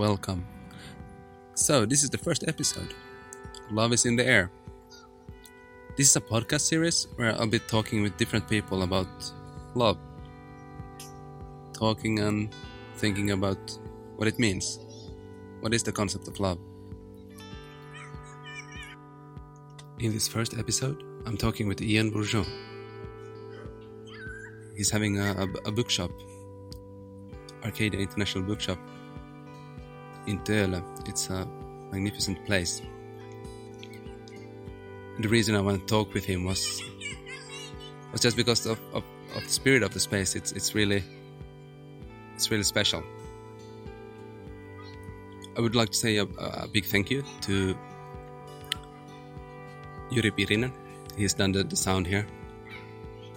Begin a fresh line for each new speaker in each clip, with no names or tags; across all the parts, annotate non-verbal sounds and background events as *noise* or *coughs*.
welcome. So, this is the first episode. Love is in the air. This is a podcast series where I'll be talking with different people about love. Talking and thinking about what it means. What is the concept of love? In this first episode, I'm talking with Ian Bourgeot. He's having a, a, a bookshop, Arcadia International Bookshop, in Töölö. It's a magnificent place. The reason I want to talk with him was was just because of, of, of the spirit of the space. It's it's really it's really special. I would like to say a, a big thank you to Yuri Pirinen. He's done the, the sound here.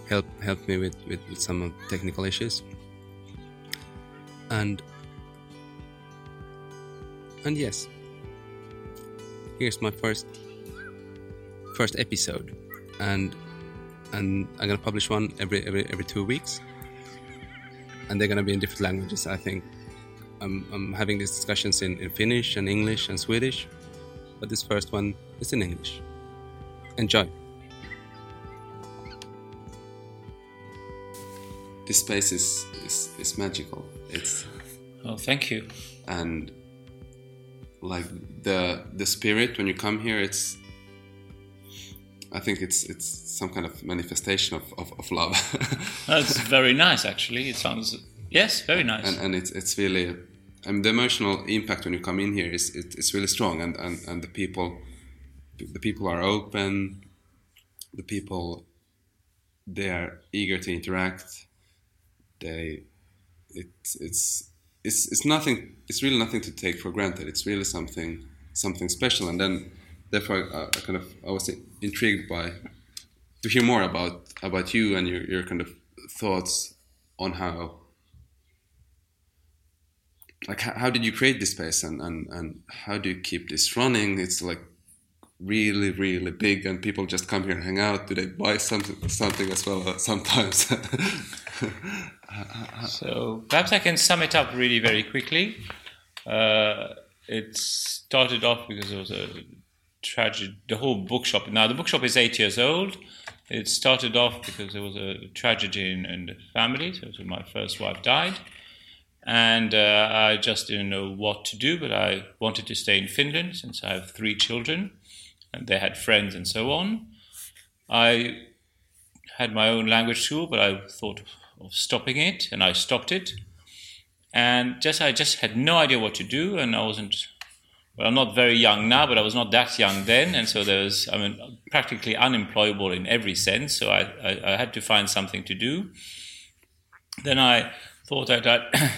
Help helped me with, with, with some technical issues. And and yes, here's my first first episode, and and I'm gonna publish one every every every two weeks, and they're gonna be in different languages. I think I'm I'm having these discussions in, in Finnish and English and Swedish, but this first one is in English. Enjoy. This space is, is, is magical. It's
Oh, thank you.
and like the the spirit when you come here it's i think it's it's some kind of manifestation of, of, of love *laughs*
That's very nice, actually. It sounds yes, very nice.
and, and it's it's really I mean, the emotional impact when you come in here is it, it's really strong and, and, and the people the people are open the people they are eager to interact they it's it's it's it's nothing it's really nothing to take for granted. It's really something something special. And then therefore I, I kind of I was intrigued by to hear more about about you and your, your kind of thoughts on how like how, how did you create this space and, and and how do you keep this running? It's like really really big and people just come here and hang out. Do they buy something something as well uh, sometimes *laughs*
So perhaps I can sum it up really very quickly. Uh, it started off because there was a tragedy. The whole bookshop. Now the bookshop is eight years old. It started off because there was a tragedy in, in the family. So, so my first wife died, and uh, I just didn't know what to do. But I wanted to stay in Finland since I have three children, and they had friends and so on. I had my own language school, but I thought of stopping it, and I stopped it. And just I just had no idea what to do, and I wasn't. Well, I'm not very young now, but I was not that young then, and so there was. I mean, practically unemployable in every sense. So I, I, I had to find something to do. Then I thought that I'd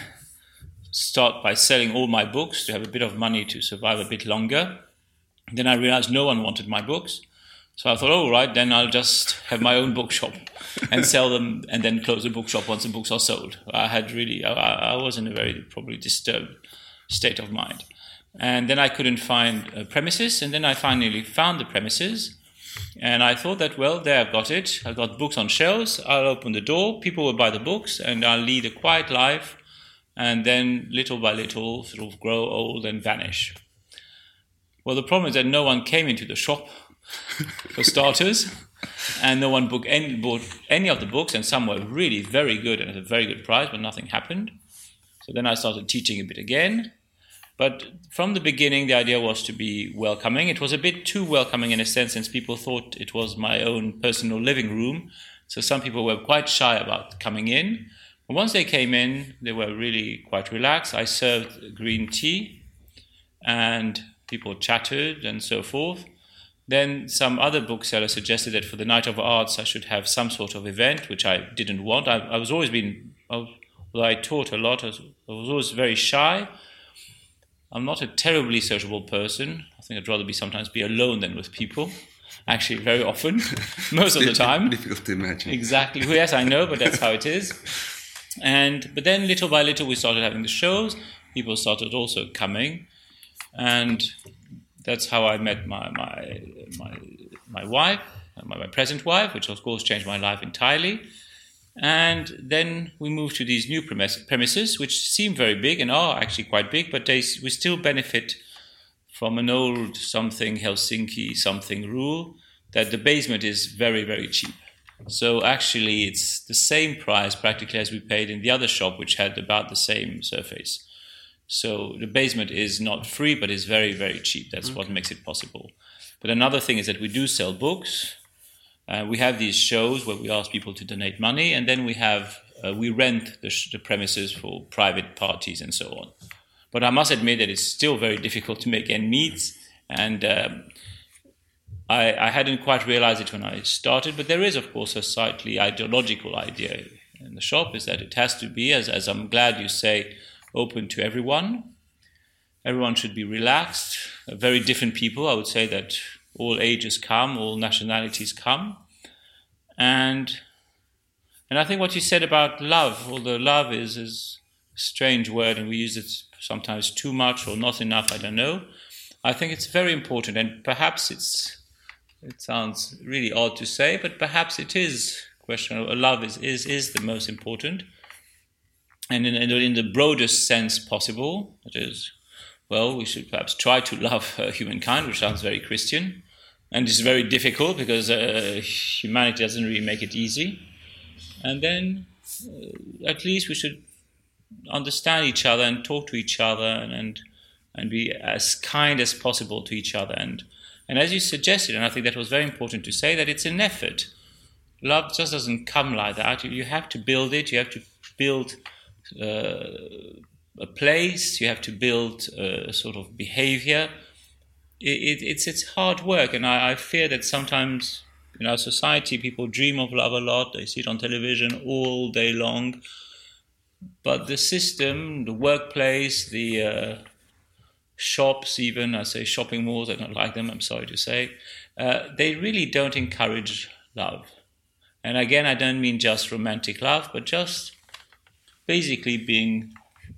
*coughs* start by selling all my books to have a bit of money to survive a bit longer. Then I realized no one wanted my books. So I thought, oh, right, then I'll just have my own bookshop and sell them and then close the bookshop once the books are sold. I had really, I, I was in a very probably disturbed state of mind. And then I couldn't find uh, premises, and then I finally found the premises. And I thought that, well, there I've got it. I've got books on shelves. I'll open the door. People will buy the books, and I'll lead a quiet life. And then, little by little, sort of grow old and vanish. Well, the problem is that no one came into the shop for starters, and no one any, bought any of the books, and some were really very good and at a very good price, but nothing happened. So then I started teaching a bit again. But from the beginning, the idea was to be welcoming. It was a bit too welcoming in a sense, since people thought it was my own personal living room. So some people were quite shy about coming in. But once they came in, they were really quite relaxed. I served green tea, and people chatted and so forth. Then some other bookseller suggested that for the Night of Arts I should have some sort of event, which I didn't want. I, I was always been, I, well, I taught a lot. I was, I was always very shy. I'm not a terribly sociable person. I think I'd rather be sometimes be alone than with people. Actually, very often, *laughs* most of the time. *laughs*
difficult to imagine
Exactly. Yes, I know, but that's how it is. And but then little by little we started having the shows. People started also coming, and that's how I met my my my my wife, my, my present wife, which of course changed my life entirely. And then we moved to these new premises, which seem very big and are actually quite big, but they, we still benefit from an old something Helsinki something rule that the basement is very, very cheap. So actually, it's the same price practically as we paid in the other shop, which had about the same surface. So the basement is not free, but is very, very cheap. That's okay. what makes it possible. But another thing is that we do sell books. Uh, we have these shows where we ask people to donate money, and then we have uh, we rent the, sh- the, premises for private parties and so on. But I must admit that it's still very difficult to make end meet, and um, I, I, hadn't quite realized it when I started. But there is, of course, a slightly ideological idea in the shop is that it has to be, as, as I'm glad you say, open to everyone. Everyone should be relaxed. Very different people. I would say that all ages come, all nationalities come. And and I think what you said about love, although love is, is a strange word and we use it sometimes too much or not enough, I don't know. I think it's very important and perhaps it's it sounds really odd to say, but perhaps it is question of love is, is, is the most important. And in, in the broadest sense possible, that is, well, we should perhaps try to love uh, humankind, which sounds very Christian and it's very difficult because uh, humanity doesn't really make it easy. And then, uh, at least we should understand each other and talk to each other and, and and be as kind as possible to each other. And and as you suggested, and I think that was very important to say that it's an effort. Love just doesn't come like that. You, you have to build it. You have to build. Uh, a place, you have to build a sort of behavior, it, it's it's hard work, and I, I fear that sometimes in our society people dream of love a lot. They see it on television all day long, but the system, the workplace, the uh, shops, even I say shopping malls, I don't like them. I'm sorry to say, uh, they really don't encourage love. And again, I don't mean just romantic love, but just basically being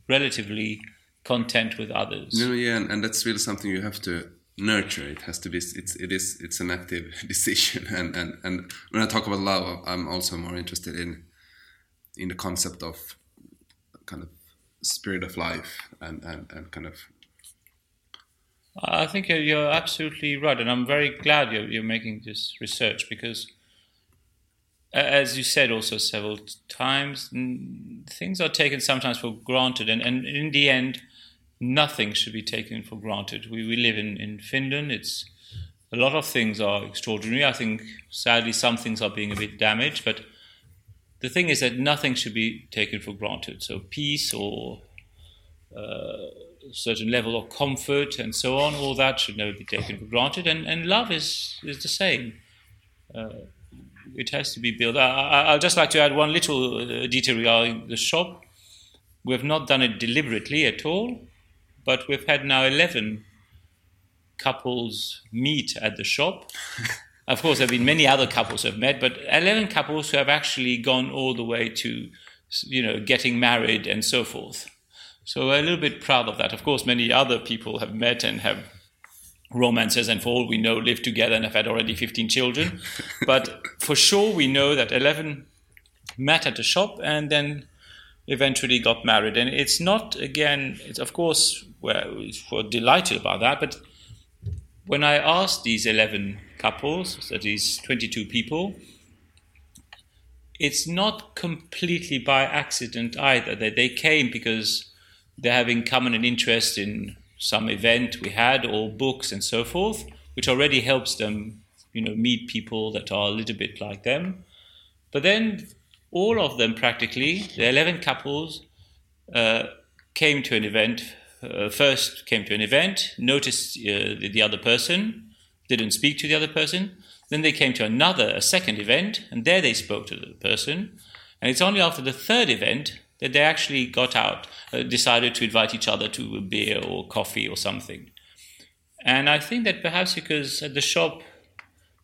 relatively content with others.
No, yeah, and, and that's really something you have to nurture it has to be it's it is it's an active *laughs* decision and and and when i talk about love i'm also more interested in in the concept of kind of spirit of life and and, and kind of
i think you're absolutely right and i'm very glad you're, you're making this research because as you said also several times things are taken sometimes for granted and, and in the end nothing should be taken for granted. We, we live in, in Finland. It's a lot of things are extraordinary. I think sadly some things are being a bit damaged, but the thing is that nothing should be taken for granted. So peace or uh, a certain level of comfort and so on, all that should never be taken for granted. And, and love is, is the same. Uh, it has to be built. I, will just like to add one little uh, detail regarding the shop. We have not done it deliberately at all but we've had now 11 couples meet at the shop. *laughs* of course, there have been many other couples who have met, but 11 couples who have actually gone all the way to, you know, getting married and so forth. So we're a little bit proud of that. Of course, many other people have met and have romances and for all we know live together and have had already 15 children. but for sure, we know that 11 met at the shop and then eventually got married. And it's not, again, it's of course, we're, we're delighted about that, but when I asked these 11 couples, so these 22 people, it's not completely by accident either. That they came because they have in common an interest in some event we had or books and so forth, which already helps them, you know, meet people that are a little bit like them. But then all of them practically, the 11 couples, uh, came to an event. Uh, first came to an event, noticed uh, the, the, other person, didn't speak to the other person. Then they came to another, a second event, and there they spoke to the person. And it's only after the third event that they actually got out, uh, decided to invite each other to a beer or coffee or something. And I think that perhaps because at the shop,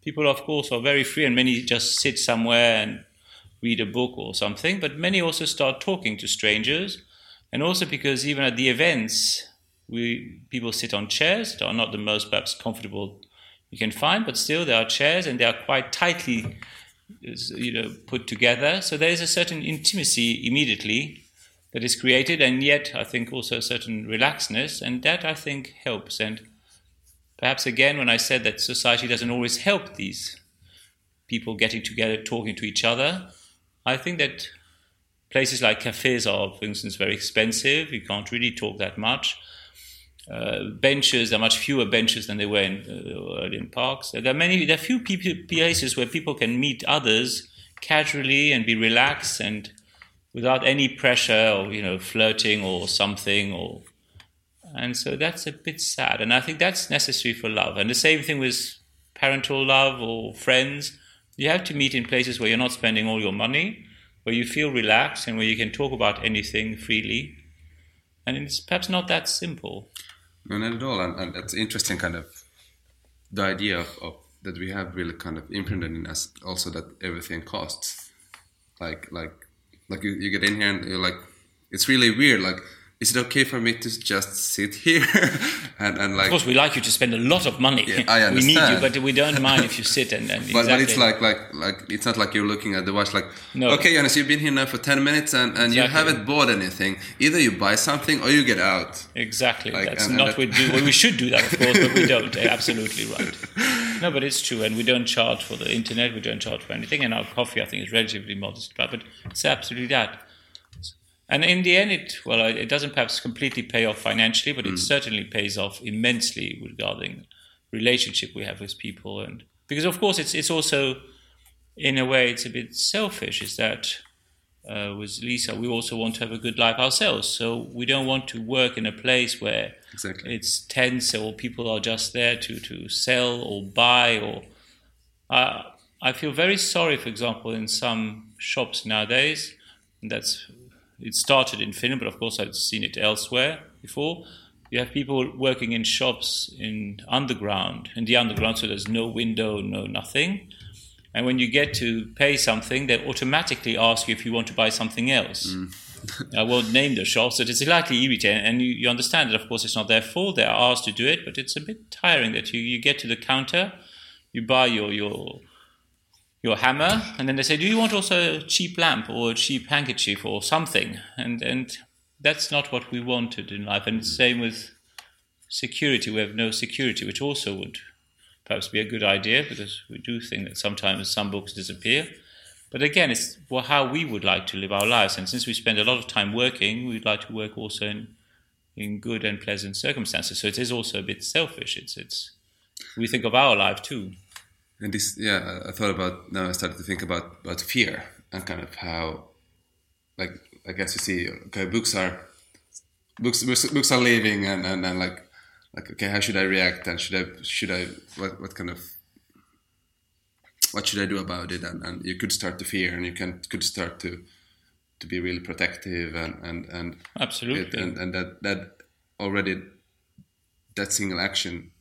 people, of course, are very free, and many just sit somewhere and read a book or something, but many also start talking to strangers. And also because even at the events, we people sit on chairs that are not the most perhaps comfortable you can find, but still there are chairs and they are quite tightly you know, put together. So there is a certain intimacy immediately that is created, and yet I think also a certain relaxedness, and that I think helps. And perhaps again, when I said that society doesn't always help these people getting together, talking to each other, I think that places like cafes are, for instance, very expensive. You can't really talk that much. Uh, benches, there are much fewer benches than there were in, uh, in parks. There are many, there are few places where people can meet others casually and be relaxed and without any pressure or you know flirting or something or and so that's a bit sad. And i think that's necessary for love. And the same thing with parental love or friends. You have to meet in places where you're not spending all your money where you feel relaxed and where you can talk about anything freely. And it's perhaps not that simple
no, not at all. And, and it's interesting, kind of, the idea of, of, that we have really kind of imprinted in us also that everything costs. Like, like, like you, you get in here and you're like, it's really weird. Like, is it okay for me to just sit here? *laughs* And, and like
of course we like you to spend a lot of money.
Yeah, *laughs* I understand.
we need you but we don't mind if you sit and, and *laughs*
but,
exactly.
but it's like like like it's not like you're looking at the watch like no. okay Jonas you've been here now for 10 minutes and, and exactly. you haven't bought anything. Either you buy something or you get out.
Exactly. Like, that's and, not what we do. Well, we should do that of course but we don't. Absolutely right. No but it's true and we don't charge for the internet. We don't charge for anything and our coffee I think is relatively modest but it's absolutely that and in the end, it well, it doesn't perhaps completely pay off financially, but it mm. certainly pays off immensely regarding relationship we have with people, and because of course it's it's also in a way it's a bit selfish. Is that uh, with Lisa, we also want to have a good life ourselves, so we don't want to work in a place where
exactly.
it's tense or people are just there to to sell or buy or. Uh, I feel very sorry, for example, in some shops nowadays. that's it started in Finland, but of course I've seen it elsewhere before. You have people working in shops in underground, in the underground, so there's no window, no nothing. And when you get to pay something, they automatically ask you if you want to buy something else. Mm. *laughs* I won't name the shops, but it's slightly irritating. And you, you, understand that, of course, it's not their fault. They're asked to do it, but it's a bit tiring that you, you get to the counter, you buy your, your your hammer, and then they say, "Do you want also a cheap lamp or a cheap handkerchief or something?" And and that's not what we wanted in life. And same with security. We have no security, which also would perhaps be a good idea because we do think that sometimes some books disappear. But again, it's how we would like to live our lives. And since we spend a lot of time working, we'd like to work also in in good and pleasant circumstances. So it is also a bit selfish. It's it's we think of our life too
and this yeah i thought about now i started to think about about fear and kind of how like i guess you see okay books are books books are leaving and and, and like like okay how should i react and should i should i what, what kind of what should i do about it? And, and you could start to fear and you can could start to to be really protective and and and
absolutely.
it, and, and that that already that single action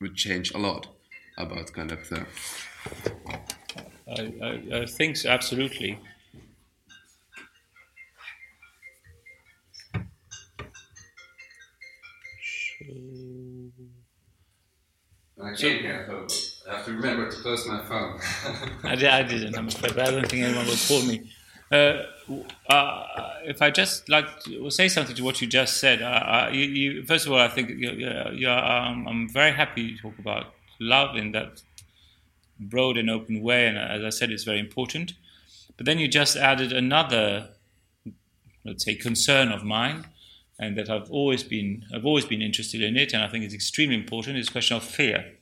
would change a lot about kind of the.
I, I, I think so, absolutely.
I came here, I have to remember to close my phone. *laughs* I,
I, didn't, I'm afraid, but I don't think anyone will call me. Uh, uh, if I just like to say something to what you just said, uh, uh you, you, first of all, I think you, um, I'm very happy to talk about love in that broad and open way. And as I said, it's very important. But then you just added another, let's say, concern of mine, and that I've always been I've always been interested in it, and I think it's extremely important. Is the question of fear.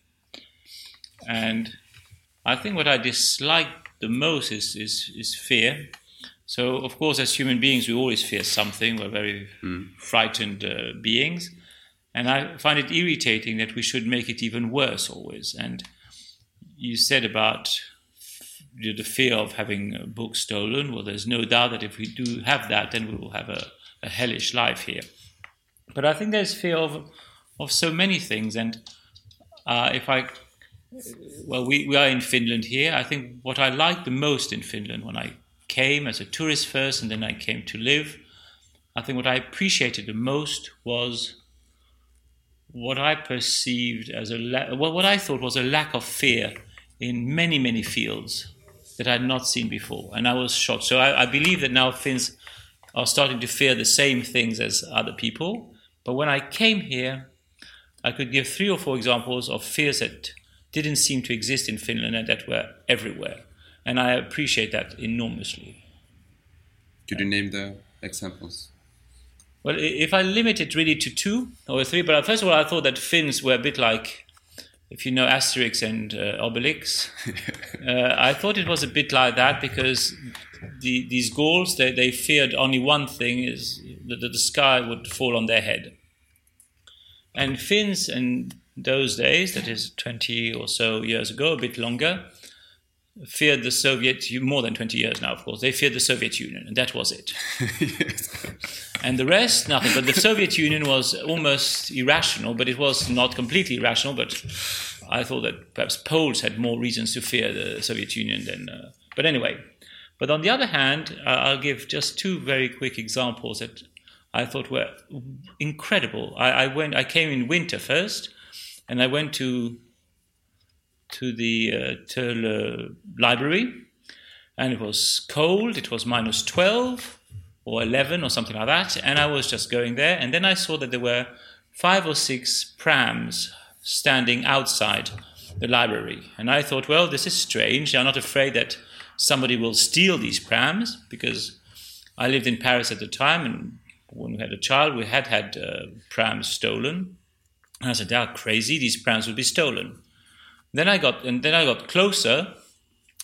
And I think what I dislike the most is is, is fear. So of course, as human beings, we always fear something. We're very mm. frightened uh, beings. And I find it irritating that we should make it even worse always. And you said about the fear of having a book stolen. Well, there's no doubt that if we do have that, then we will have a, a hellish life here. But I think there's fear of, of so many things. And uh, if I, well, we, we are in Finland here. I think what I liked the most in Finland when I came as a tourist first and then I came to live, I think what I appreciated the most was what I perceived as a la- well, what I thought was a lack of fear in many many fields. that I had not seen before, and I was shocked. So I, I believe that now Finns are starting to fear the same things as other people. But when I came here, I could give three or four examples of fears that didn't seem to exist in Finland and that were everywhere. And I appreciate that enormously.
Could you name the examples?
Well, if I limit it really to two or three, but first of all, I thought that Finns were a bit like, if you know Asterix and uh, Obelix, *laughs* uh, I thought it was a bit like that because the, these Gauls, they, they feared only one thing, is that the sky would fall on their head. And Finns in those days, that is 20 or so years ago, a bit longer, feared the Soviet, more than 20 years now, of course, they feared the Soviet Union, and that was it. yes. *laughs* And the rest, nothing. But the Soviet Union was almost irrational, but it was not completely irrational. But I thought that perhaps Poles had more reasons to fear the Soviet Union than. Uh, but anyway, but on the other hand, uh, I'll give just two very quick examples that I thought were incredible. I, I went, I came in winter first, and I went to to the uh, library, and it was cold. It was minus twelve or eleven or something like that, and I was just going there, and then I saw that there were five or six prams standing outside the library, and I thought, well, this is strange. I'm not afraid that somebody will steal these prams because I lived in Paris at the time, and when we had a child, we had had uh, prams stolen. And I said, "They are crazy. These prams will be stolen." Then I got, and then I got closer,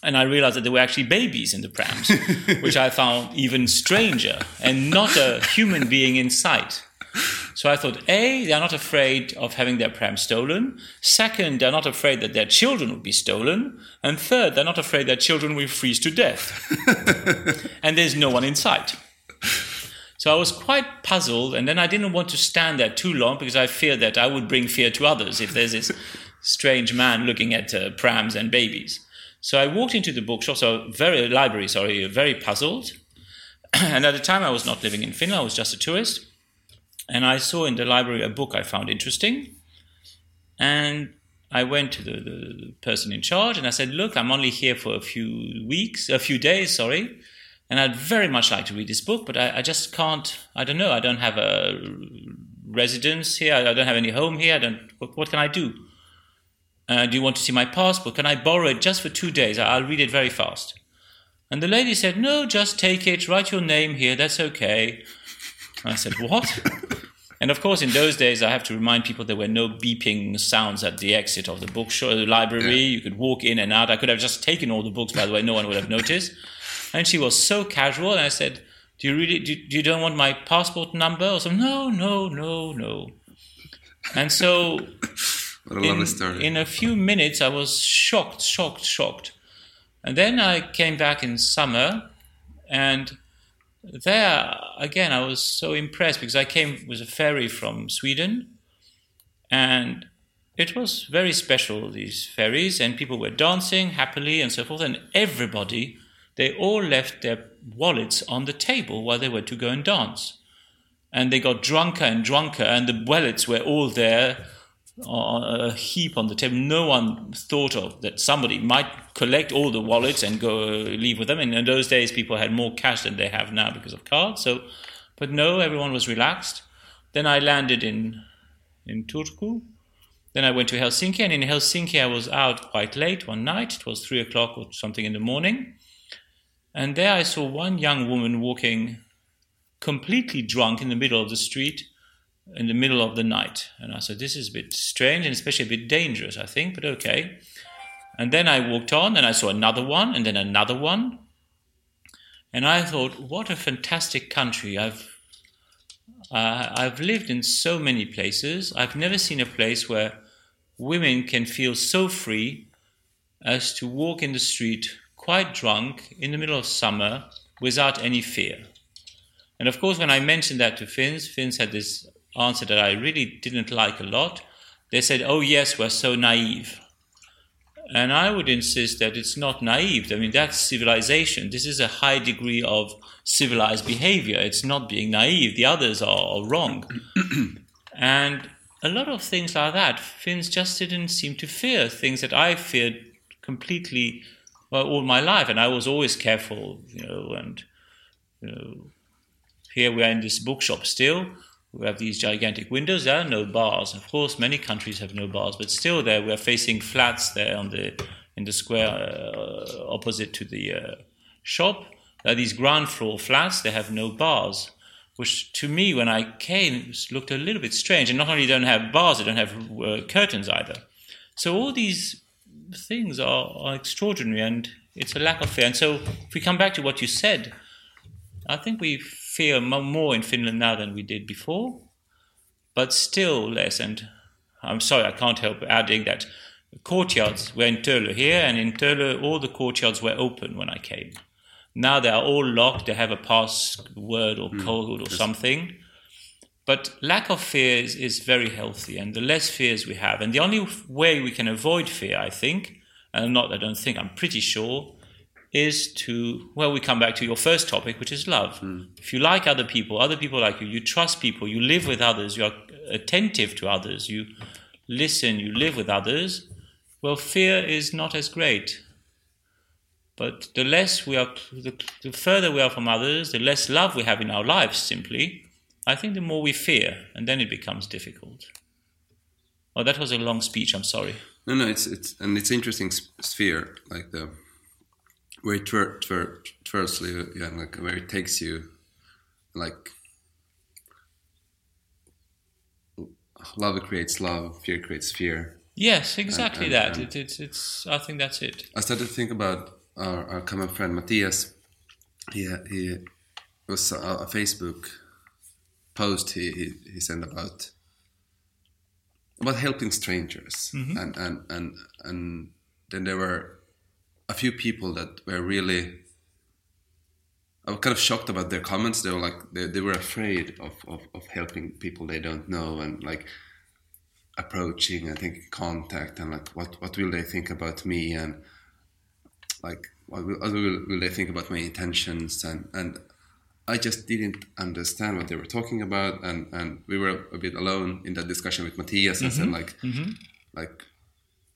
and I realized that there were actually babies in the prams, *laughs* which I found even stranger, and not a human being in sight. So I thought, A, they're not afraid of having their pram stolen. Second, they're not afraid that their children will be stolen. And third, they're not afraid their children will freeze to death. *laughs* and there's no one in sight. So I was quite puzzled, and then I didn't want to stand there too long because I feared that I would bring fear to others if there's this strange man looking at uh, prams and babies. So I walked into the bookshop, so very library, sorry, very puzzled. *clears throat* and at the time, I was not living in Finland; I was just a tourist and I saw in the library a book I found interesting. And I went to the, the, person in charge and I said, Look, I'm only here for a few weeks, a few days, sorry. And I'd very much like to read this book, but I, I just can't, I don't know, I don't have a residence here, I don't have any home here, I don't, what, what can I do? Uh, do you want to see my passport? Can I borrow it just for two days? I'll read it very fast. And the lady said, No, just take it, write your name here, that's okay. I said, What? *laughs* And of course, in those days, I have to remind people there were no beeping sounds at the exit of the bookshop, the library. Yeah. You could walk in and out. I could have just taken all the books, by the way, no one would have noticed. And she was so casual. And I said, Do you really, do, do you don't want my passport number? Or something? No, no, no, no. And so, in, in a few minutes, I was shocked, shocked, shocked. And then I came back in summer and there again i was so impressed because i came with a ferry from sweden and it was very special these ferries and people were dancing happily and so forth and everybody they all left their wallets on the table while they were to go and dance. And they got drunker and drunker and the wallets were all there a heap on the table. No one thought of that somebody might collect all the wallets and go leave with them. And in those days, people had more cash than they have now because of cards. So, but no, everyone was relaxed. Then I landed in in Turku. Then I went to Helsinki, and in Helsinki I was out quite late one night. It was three o'clock or something in the morning, and there I saw one young woman walking completely drunk in the middle of the street in the middle of the night. And I said, This is a bit strange and especially a bit dangerous, I think, but okay. And then I walked on and I saw another one and then another one. And I thought, what a fantastic country. I've uh, I've lived in so many places. I've never seen a place where women can feel so free as to walk in the street quite drunk in the middle of summer without any fear. And of course, when I mentioned that to Finns, Finns had this answer that I really didn't like a lot. They said, Oh, yes, we're so naive. And I would insist that it's not naive. I mean, that's civilization. This is a high degree of civilized behavior. It's not being naive. The others are, wrong. *clears throat* and a lot of things like that, Finns just didn't seem to fear, things that I feared completely well, all my life, and I was always careful, you know. And you know, here we are in this bookshop still. We have these gigantic windows. There are no bars. Of course, many countries have no bars, but still, there we are facing flats there on the in the square uh, opposite to the uh, shop. There are these ground floor flats. They have no bars, which to me, when I came, looked a little bit strange. And not only don't have bars, they don't have uh, curtains either. So all these things are, are extraordinary, and it's a lack of fear. And so, if we come back to what you said, I think we fear more in Finland now than we did before, but still less. And I'm sorry, I can't help adding that courtyards were in Töölö here, and in Töölö, all the courtyards were open when I came. Now they are all locked, they have a password or mm, code or something. But lack of fear is, is very healthy, and the less fears we have, and the only way we can avoid fear, I think, and not, I don't think, I'm pretty sure, is to, well, we come back to your first topic, which is love. Mm. If you like other people, other people like you, you trust people, you live with others, you are attentive to others, you listen, you live with others, well, fear is not as great. But the less we are, the, the further we are from others, the less love we have in our lives, simply, I think the more we fear, and then it becomes difficult. Oh, that was a long speech. I'm sorry.
No, no, it's it's and it's interesting sphere like the where it twer, twer, firstly yeah, like where it takes you, like love creates love, fear creates fear.
Yes, exactly and, and, that. it, it's it's. I think that's it.
I started to think about our, our common friend Matthias. He he was a, a Facebook post he, he, he sent about about helping strangers mm-hmm. and, and and and then there were a few people that were really I was kind of shocked about their comments. They were like they, they were afraid of, of, of helping people they don't know and like approaching and taking contact and like what what will they think about me and like what will, what will, will they think about my intentions and and I just didn't understand what they were talking about, and, and we were a bit alone in that discussion with Matthias. Mm-hmm. I said like, mm-hmm. like,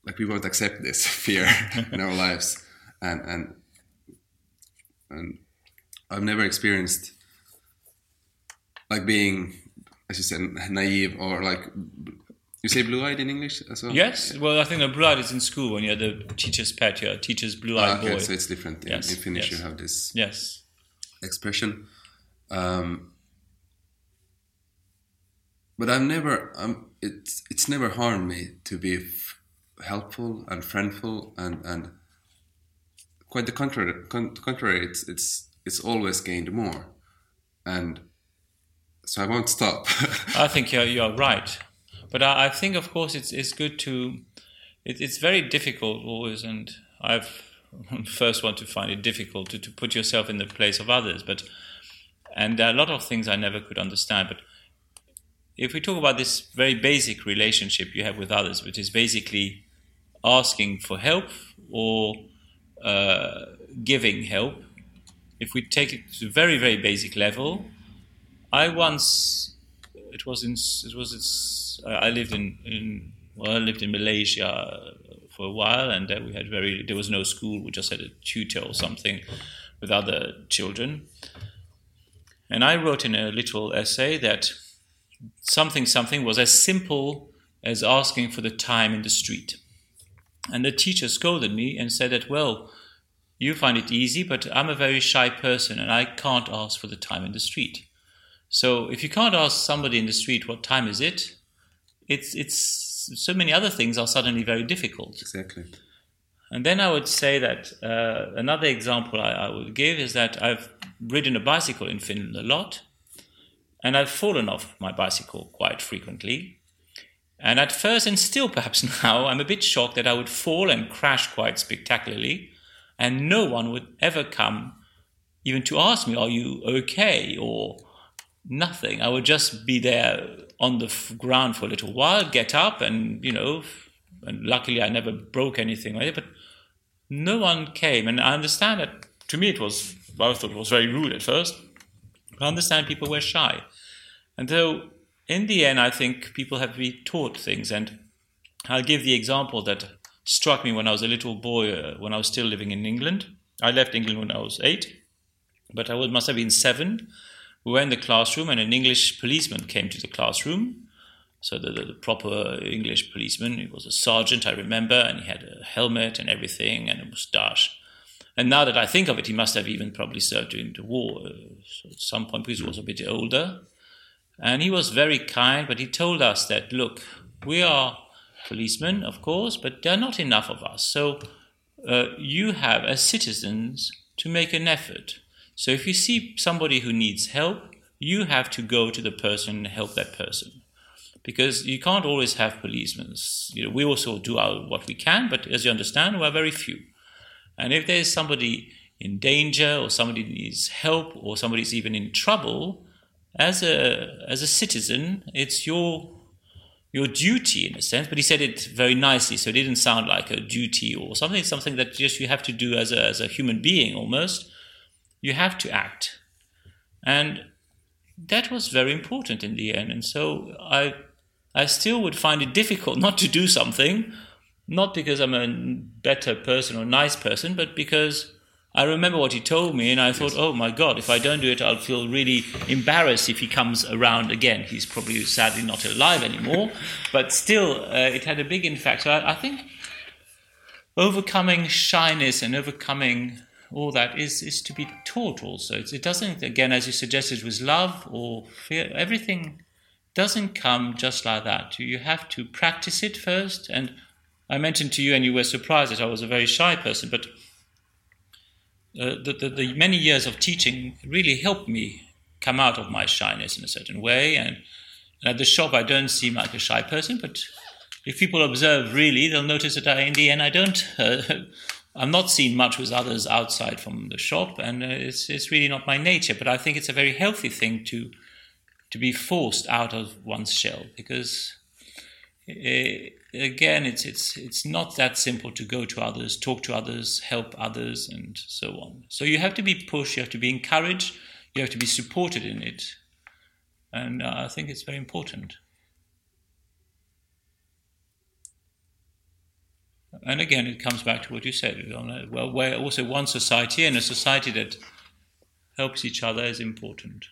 like we won't accept this *laughs* fear in our lives, and and and I've never experienced like being, as you said, naive or like. You say blue-eyed in English as well?
Yes. Well, I think the blue-eyed is in school when you're the teacher's pet. You're teacher's blue-eyed ah, okay, boy.
So it's different. In, yes. in Finnish, yes. you have this
yes
expression. Um, but I've never, um, it's it's never harmed me to be helpful and friendful and and quite the contrary. Con- contrary, it's it's it's always gained more, and so I won't stop. *laughs*
I think you're you're right, but I, I, think of course it's it's good to. It, it's very difficult always, and I've first one to find it difficult to, to put yourself in the place of others, but and there are a lot of things I never could understand. But if we talk about this very basic relationship you have with others, which is basically asking for help or uh, giving help, if we take it to a very, very basic level, I once, it was in, it was, I lived in, in, well, I lived in Malaysia for a while, and we had very, there was no school, we just had a tutor or something with other children. And I wrote in a little essay that something something was as simple as asking for the time in the street. And the teacher scolded me and said that, well, you find it easy, but I'm a very shy person and I can't ask for the time in the street. So if you can't ask somebody in the street what time is it, it's it's so many other things are suddenly very difficult.
Exactly.
And then I would say that uh, another example I, I would give is that I've ridden a bicycle in Finland a lot, and I've fallen off my bicycle quite frequently. And at first, and still perhaps *laughs* now, I'm a bit shocked that I would fall and crash quite spectacularly, and no one would ever come even to ask me, Are you okay? or nothing. I would just be there on the ground for a little while, get up, and you know, and luckily I never broke anything like but no one came. And I understand that to me it was I thought it was very rude at first. But I understand people were shy. And so in the end, I think people have to be taught things. And I'll give the example that struck me when I was a little boy, uh, when I was still living in England. I left England when I was eight, but I was, must have been seven. We were in the classroom, and an English policeman came to the classroom. So the, the, the proper English policeman, he was a sergeant, I remember, and he had a helmet and everything, and a moustache. And now that I think of it, he must have even probably served during the war uh, at some point because he was a bit older. And he was very kind, but he told us that, look, we are policemen, of course, but there are not enough of us. So uh, you have, as citizens, to make an effort. So if you see somebody who needs help, you have to go to the person and help that person. Because you can't always have policemen. You know, we also do our, what we can, but as you understand, we are very few. And if there's somebody in danger or somebody needs help or somebody's even in trouble, as a as a citizen, it's your your duty in a sense. But he said it very nicely, so it didn't sound like a duty or something. It's something that just you have to do as a as a human being almost. You have to act, and that was very important in the end. And so I I still would find it difficult not to do something not because I'm a better person or nice person, but because I remember what he told me, and I thought, yes. oh my God, if I don't do it, I'll feel really embarrassed if he comes around again. He's probably sadly not alive anymore, *laughs* but still, uh, it had a big impact. So I, I, think overcoming shyness and overcoming all that is, is to be taught also. It's, it doesn't, again, as you suggested, with love or fear, everything doesn't come just like that. You have to practice it first and I mentioned to you, and you were surprised that I was a very shy person, but uh, the, the, the, many years of teaching really helped me come out of my shyness in a certain way. And, and, at the shop, I don't seem like a shy person, but if people observe really, they'll notice that I, in the end, I don't. Uh, *laughs* I'm not seen much with others outside from the shop, and uh, it's, it's really not my nature. But I think it's a very healthy thing to to be forced out of one's shell because uh, again, it's it's it's not that simple to go to others, talk to others, help others, and so on. So you have to be pushed, you have to be encouraged, you have to be supported in it, and uh, I think it's very important. And again, it comes back to what you said. Well, where also one society and a society that helps each other is important.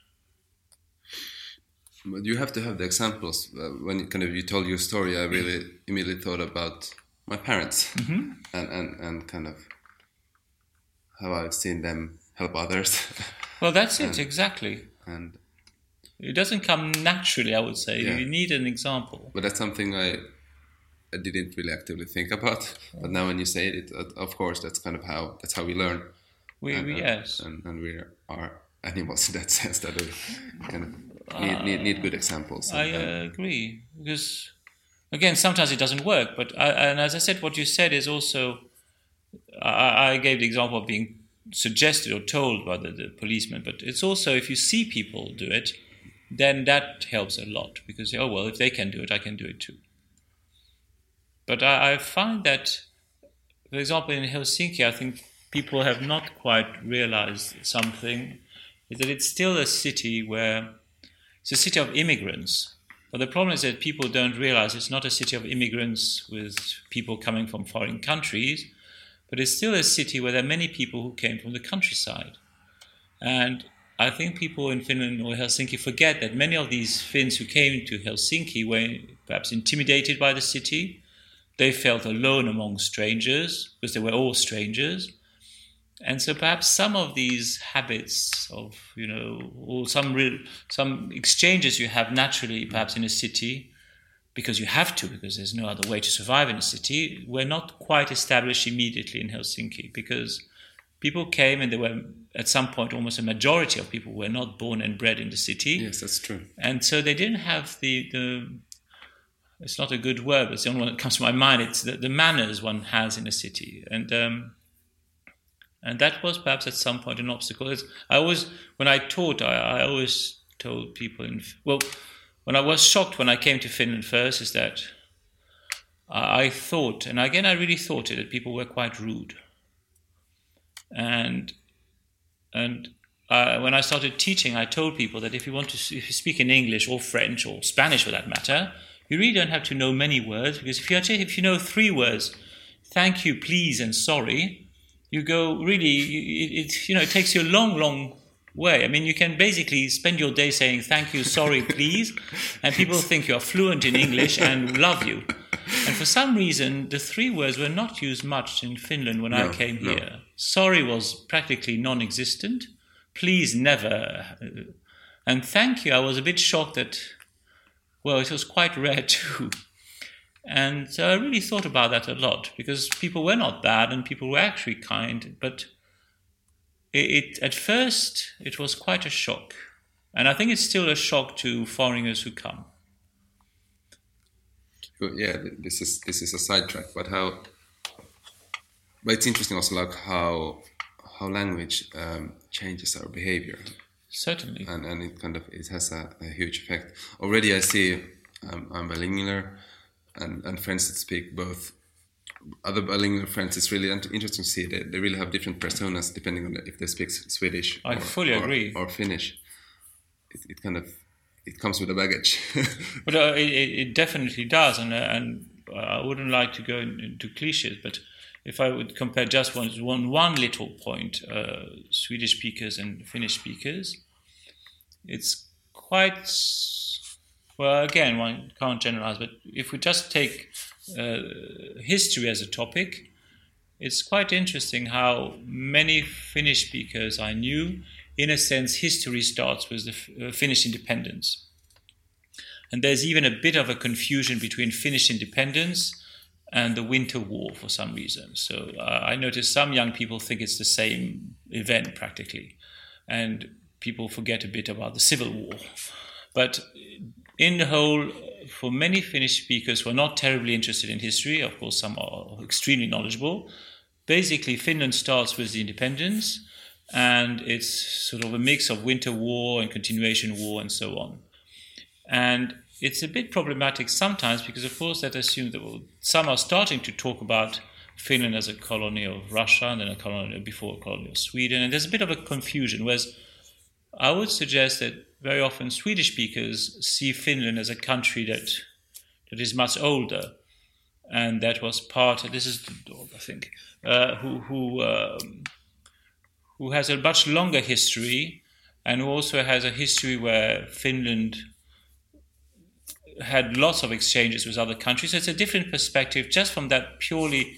But you have to have the examples. Uh, when kind of you told your story, I really immediately thought about my parents mm-hmm. and, and, and kind of how I've seen them help others. *laughs*
Well, that's and, it exactly. And it doesn't come naturally, I would say. Yeah. You need an example.
But that's something I, I didn't really actively think about. But now when you say it, it of course, that's kind of how that's how we learn.
We, and, we yes,
and, and we are animals in that *laughs* sense that we kind of need, need, need good examples.
I uh, agree because again, sometimes it doesn't work. But I, and as I said, what you said is also. I, I gave the example of being suggested or told by the, the policeman, but it's also if you see people do it, then that helps a lot because oh well, if they can do it, I can do it too. But I, I find that, for example, in Helsinki, I think people have not quite realized something is that it's still a city where it's a city of immigrants. But the problem is that people don't realize it's not a city of immigrants with people coming from foreign countries, but it's still a city where there are many people who came from the countryside. And I think people in Finland or Helsinki forget that many of these Finns who came to Helsinki were perhaps intimidated by the city. They felt alone among strangers because they were all strangers and so perhaps some of these habits of you know or some real some exchanges you have naturally perhaps in a city because you have to because there's no other way to survive in a city were not quite established immediately in Helsinki because people came and there were at some point almost a majority of people were not born and bred in the city.
Yes that's true.
And so they didn't have the the it's not a good word but it's the only one that comes to my mind. It's the, the manners one has in a city. And um, and that was perhaps at some point an obstacle. It's, I always, when I taught, I, I always told people, in, well, when I was shocked when I came to Finland first, is that I thought, and again I really thought it, that people were quite rude. And and uh, when I started teaching, I told people that if you want to, if you speak in English or French or Spanish for that matter, you really don't have to know many words because if you if you know three words, thank you, please, and sorry, you go really, it, it, you know, it takes you a long, long way. I mean, you can basically spend your day saying thank you, sorry, *laughs* please, and people think you are fluent in English and love you. And for some reason, the three words were not used much in Finland when no, I came no. here. Sorry was practically non existent. Please never. And thank you, I was a bit shocked that, well, it was quite rare *laughs* too. And so I really thought about that a lot because people were not bad and people were actually kind, but it, it, at first it was quite a shock, and I think it's still a shock to foreigners who come.
Yeah, this is this is a sidetrack, but how? But it's interesting also, like how how language um, changes our behavior.
Certainly,
and and it kind of it has a, a huge effect. Already, I see um, I'm bilingual, and and friends that speak both other bilingual friends, it's really interesting to see that they really have different personas depending on if they speak Swedish.
I
or,
fully
or,
agree.
Or Finnish. It, it, kind of it comes with a baggage. *laughs*
but uh, it, it, definitely does, and uh, and I wouldn't like to go into cliches, but if I would compare just one one one little point, uh, Swedish speakers and Finnish speakers, it's quite well. Again, one can't generalize, but if we just take uh, history as a topic, it's quite interesting how many Finnish speakers I knew, in a sense, history starts with the uh, Finnish independence. And there's even a bit of a confusion between Finnish independence and the Winter War for some reason. So uh, I noticed some young people think it's the same event practically, and people forget a bit about the Civil War. But in the whole, for many Finnish speakers who are not terribly interested in history, of course, some are extremely knowledgeable. Basically, Finland starts with the independence, and it's sort of a mix of winter war and continuation war and so on. And it's a bit problematic sometimes because, of course, that assumes that well, some are starting to talk about Finland as a colony of Russia and then a colony before a colony of Sweden, and there's a bit of a confusion. Whereas I would suggest that very often Swedish speakers see Finland as a country that that is much older, and that was part. This is the dog, I think, uh, who who um, who has a much longer history, and who also has a history where Finland had lots of exchanges with other countries. So it's a different perspective, just from that purely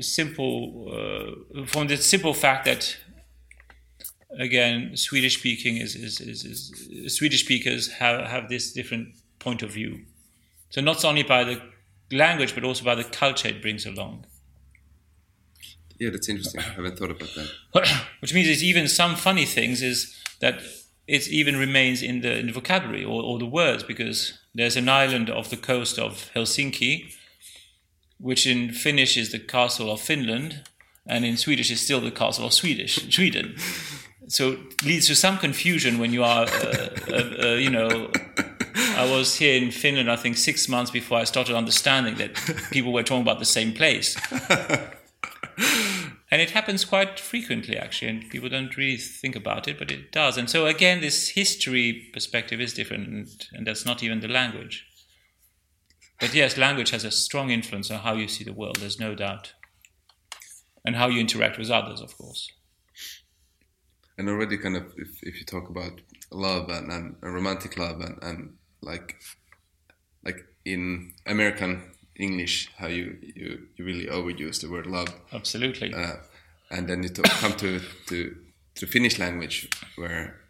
simple, uh, from the simple fact that again, Swedish speaking is, is, is, is, Swedish speakers have, have this different point of view. So not only by the language, but also by the culture it brings along.
Yeah, that's interesting. I haven't thought about that. *coughs*
Which means it's even some funny things is that it even remains in the, in the vocabulary or, or the words because there's an island off the coast of Helsinki, which in Finnish is the castle of Finland, and in Swedish is still the castle of Swedish Sweden *laughs* so it leads to some confusion when you are, uh, uh, uh, you know. I was here in Finland, I think, six months before I started understanding that people were talking about the same place. *laughs* and it happens quite frequently, actually, and people don't really think about it, but it does. And so, again, this history perspective is different, and, and that's not even the language. But yes, language has a strong influence on how you see the world, there's no doubt. And how you interact with others, of course
and already kind of if, if you talk about love and, and, romantic love and, and like like in American English how you, you, you really overuse the word love.
Absolutely.
Uh, and then you to, come to to to Finnish language where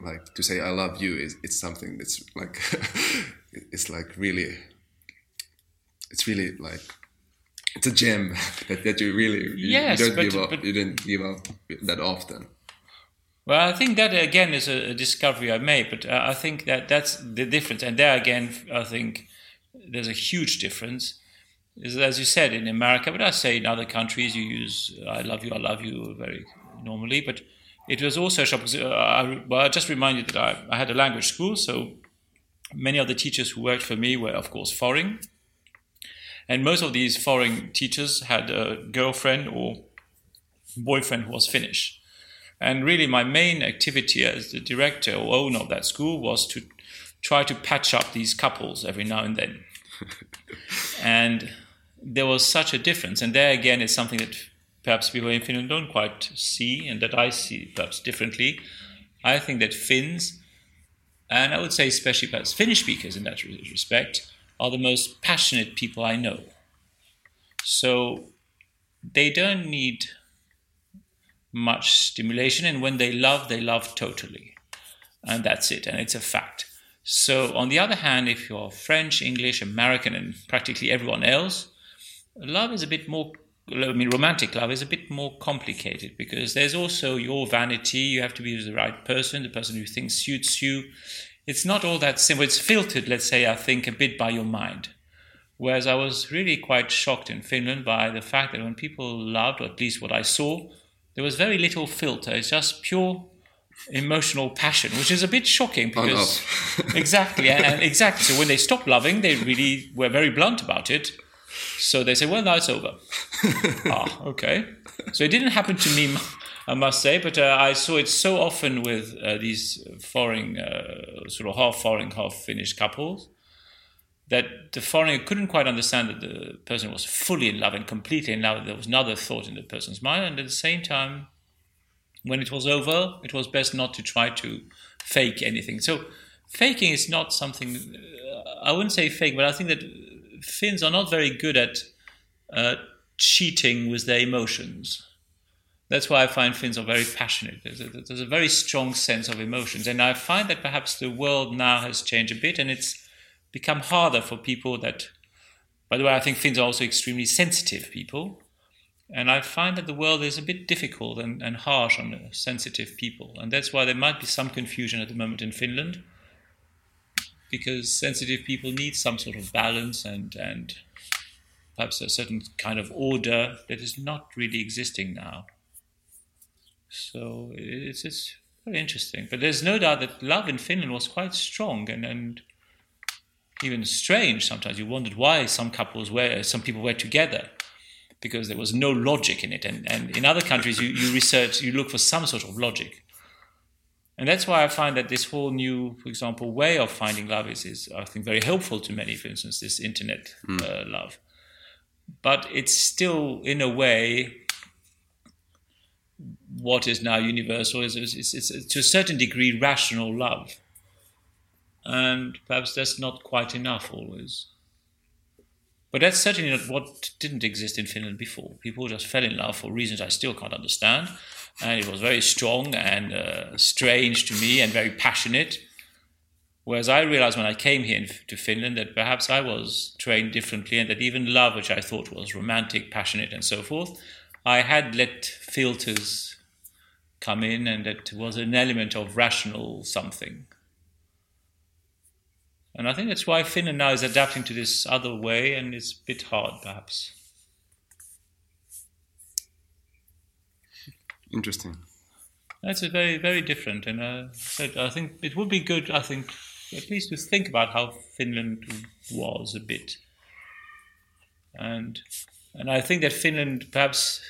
like to say I love you is it's something that's like *laughs* it's like really it's really like it's a gem *laughs* that, that you really you,
yes,
you don't
but,
give up
but,
you don't give up that often
well, I think that again is a, discovery I made, but uh, I think that that's the difference. And there again, I think there's a huge difference. As you said in America, but I say in other countries you use "I love you, I love you" very normally. But it was also a shock. Uh, I, well, I just reminded that I, I had a language school, so many of the teachers who worked for me were, of course, foreign, and most of these foreign teachers had a girlfriend or boyfriend who was Finnish. And really, my main activity as the director or owner of that school was to try to patch up these couples every now and then. *laughs* and there was such a difference. And there again is something that perhaps people in Finland don't quite see and that I see perhaps differently. I think that Finns, and I would say especially perhaps Finnish speakers in that respect, are the most passionate people I know. So they don't need much stimulation, and when they love, they love totally. And that's it, and it's a fact. So, on the other hand, if you're French, English, American, and practically everyone else, love is a bit more I mean, romantic love is a bit more complicated because there's also your vanity. You have to be the right person, the person who thinks suits you. It's not all that simple. It's filtered, let's say, I think, a bit by your mind. Whereas I was really quite shocked in Finland by the fact that when people loved, or at least what I saw, there was very little filter. It's just pure emotional passion, which is a bit shocking because *laughs* exactly and, exactly. So when they stopped loving, they really were very blunt about it. So they say, "Well, now it's over." *laughs* ah, okay. So it didn't happen to me, I must say, but uh, I saw it so often with uh, these foreign, uh, sort of half foreign, half Finnish couples that the foreigner couldn't quite understand that the person was fully in love and completely in love. There was another thought in the person's mind, and at the same time, when it was over, it was best not to try to fake anything. So, faking is not something. Uh, I wouldn't say fake, but I think that Finns are not very good at uh, cheating with their emotions. That's why I find Finns are very passionate. There's a, there's a very strong sense of emotions, and I find that perhaps the world now has changed a bit, and it's become harder for people that, by the way, I think Finns are also extremely sensitive people. And I find that the world is a bit difficult and, and harsh on sensitive people. And that's why there might be some confusion at the moment in Finland, because sensitive people need some sort of balance and, and perhaps a certain kind of order that is not really existing now. So it's, it's very interesting. But there's no doubt that love in Finland was quite strong and, and even strange sometimes. You wondered why some couples were, some people were together because there was no logic in it. And, and in other countries, you, you research, you look for some sort of logic. And that's why I find that this whole new, for example, way of finding love is, is I think, very helpful to many, for instance, this internet mm. uh, love. But it's still, in a way, what is now universal is it's, it's, it's to a certain degree rational love and perhaps that's not quite enough always. But that's certainly not what didn't exist in Finland before. People just fell in love for reasons I still can't understand, and it was very strong and uh, strange to me and very passionate. Whereas I realized when I came here to Finland that perhaps I was trained differently, and that even love, which I thought was romantic, passionate, and so forth, I had let filters come in, and that was an element of rational something. And I think that's why Finland now is adapting to this other way, and it's a bit hard, perhaps.
Interesting.
That's a very, very different, and uh, I think it would be good. I think at least to think about how Finland was a bit, and and I think that Finland perhaps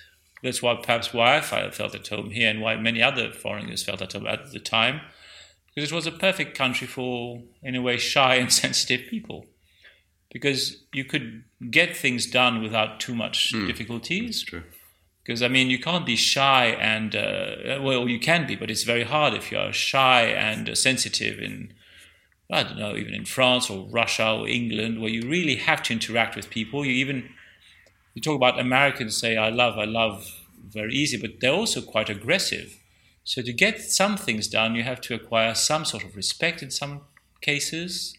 that's why perhaps why I felt at home here, and why many other foreigners felt at home at the time because it was a perfect country for, in a way, shy and *laughs* sensitive people. Because you could get things done without too much mm, difficulties.
true.
Because I mean, you can't be shy and uh, well, you can be, but it's very hard if you are shy and uh, sensitive in I don't know, even in France or Russia or England, where you really have to interact with people. You even you talk about Americans say I love, I love very easy, but they're also quite aggressive. So to get some things done, you have to acquire some sort of respect in some cases.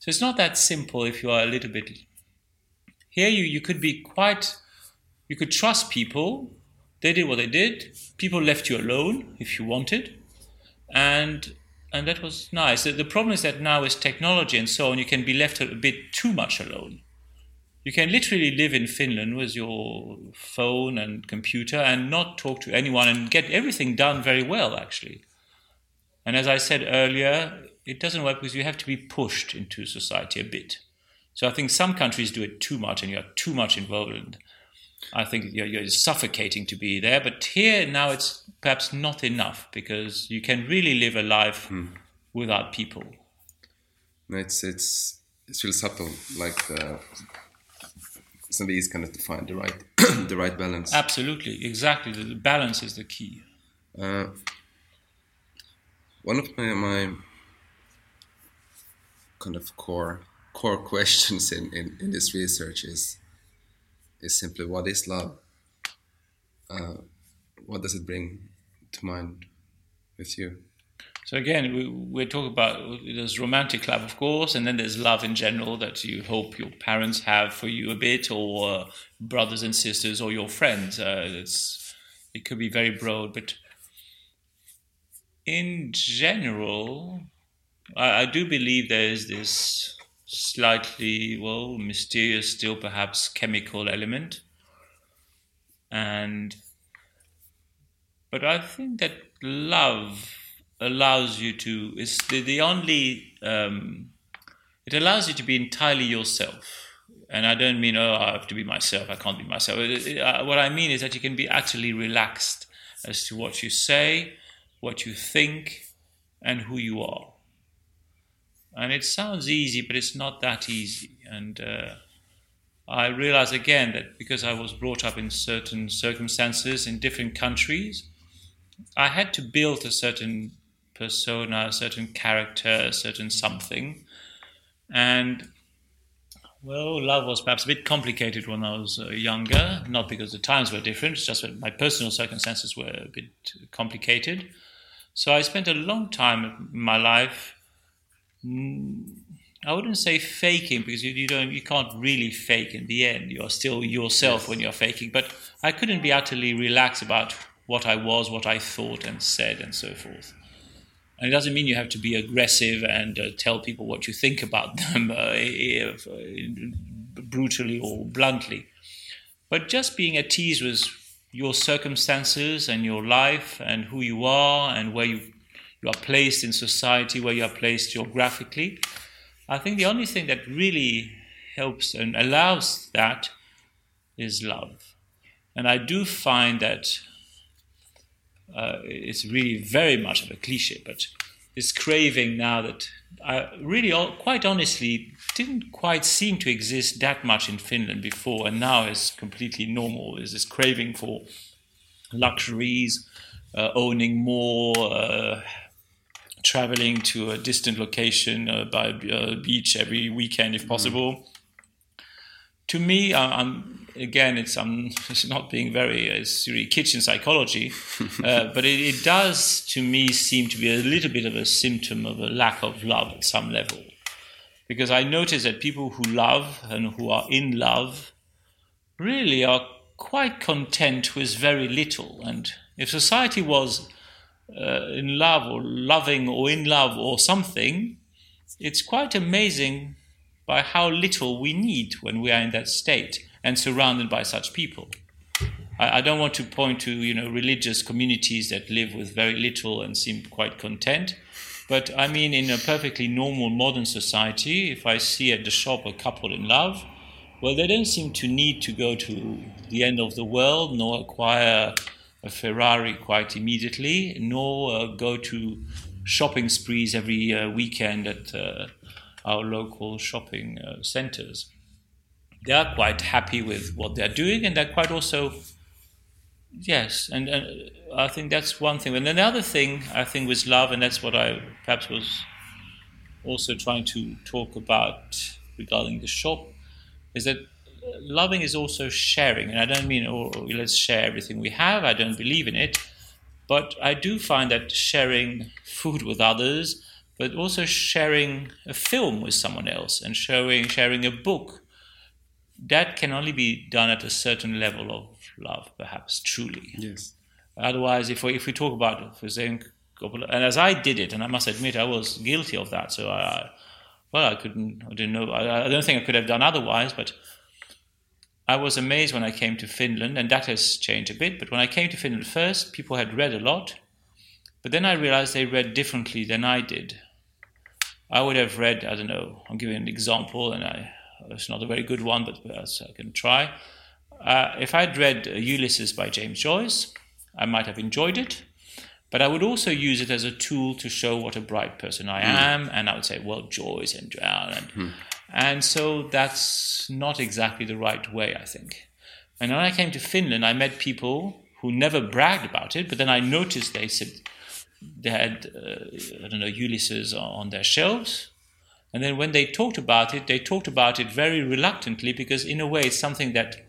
So it's not that simple if you are a little bit. Here you, you could be quite, you could trust people. They did what they did. People left you alone if you wanted. And and that was nice. The, problem is that now with technology and so on, you can be left a bit too much alone. You can literally live in Finland with your phone and computer and not talk to anyone and get everything done very well, actually. And as I said earlier, it doesn't work because you have to be pushed into society a bit. So I think some countries do it too much and you're too much involved. And I think you're, you're suffocating to be there. But here now it's perhaps not enough because you can really live a life hmm. without people.
It's, it's, it's really subtle. Like the it's is kind of to find the right *clears throat* the right balance.
Absolutely, exactly. The balance is the key.
Uh, one of my, my kind of core core *laughs* questions in, in, in this research is is simply what is love? Uh, what does it bring to mind with you?
So again, we, we're talking about there's romantic love, of course, and then there's love in general that you hope your parents have for you a bit, or uh, brothers and sisters, or your friends. Uh, it's it could be very broad, but in general, I, I do believe there is this slightly well mysterious, still perhaps chemical element, and but I think that love allows you to is the, the only um, it allows you to be entirely yourself. And i don't mean oh i have to be myself i can't be myself. It, it, uh, what i mean is that you can be actually relaxed as to what you say what you think and who you are. And it sounds easy but it's not that easy. And uh, i realize again that because i was brought up in certain circumstances in different countries i had to build a certain persona, a certain character, a certain something. And well, love was perhaps a bit complicated when I was uh, younger, not because the times were different, it's just that my personal circumstances were a bit complicated. So I spent a long time in my life. Mm, I wouldn't say faking because you, you, don't you can't really fake in the end. You're still yourself when you're faking. But I couldn't be utterly relaxed about what I was, what I thought and said, and so forth. And it doesn't mean you have to be aggressive and uh, tell people what you think about *laughs* them uh, brutally or bluntly. But just being at ease with your circumstances and your life and who you are and where you, you are placed in society, where you are placed geographically. I think the only thing that really helps and allows that is love. And I do find that uh, it's really very much of a cliche, but this craving now that I really, quite honestly, didn't quite seem to exist that much in Finland before, and now is completely normal. Is this craving for luxuries, uh, owning more, uh, traveling to a distant location uh, by a beach every weekend if mm. possible. Mm. To me, I'm again, it's um, *laughs* it's not being very it's really kitchen psychology, uh, *laughs* but it, it, does to me seem to be a little bit of a symptom of a lack of love at some level, because I notice that people who love and who are in love really are quite content with very little, and if society was uh, in love or loving or in love or something, it's quite amazing by how little we need when we are in that state and surrounded by such people. I, I, don't want to point to you know religious communities that live with very little and seem quite content, but I mean in a perfectly normal modern society, if I see at the shop a couple in love, well, they don't seem to need to go to the end of the world nor acquire a Ferrari quite immediately, nor uh, go to shopping sprees every uh, weekend at uh, our local shopping uh, centers they are quite happy with what they're doing, and they're quite also, yes, and, and I think that's one thing. And then the other thing I think was love, and that's what I perhaps was also trying to talk about regarding the shop, is that loving is also sharing. And I don't mean, oh, let's share everything we have, I don't believe in it. But I do find that sharing food with others, but also sharing a film with someone else and showing, sharing a book that can only be done at a certain level of love, perhaps truly.
Yes.
Otherwise, if we, if we talk about for saying, and as I did it, and I must admit I was guilty of that, so I, well, I couldn't, I didn't know, I, I don't think I could have done otherwise, but I was amazed when I came to Finland, and that has changed a bit. But when I came to Finland first, people had read a lot, but then I realized they read differently than I did. I would have read, I don't know, I'm giving an example, and I it's not a very good one, but I can try. Uh, if I'd read Ulysses by James Joyce, I might have enjoyed it. But I would also use it as a tool to show what a bright person I am, and I would say, well, Joyce and Joanne, and, and so that's not exactly the right way, I think. And when I came to Finland, I met people who never bragged about it, but then I noticed they said they had, uh, I don't know, Ulysses on their shelves. And then when they talked about it, they talked about it very reluctantly because, in a way, it's something that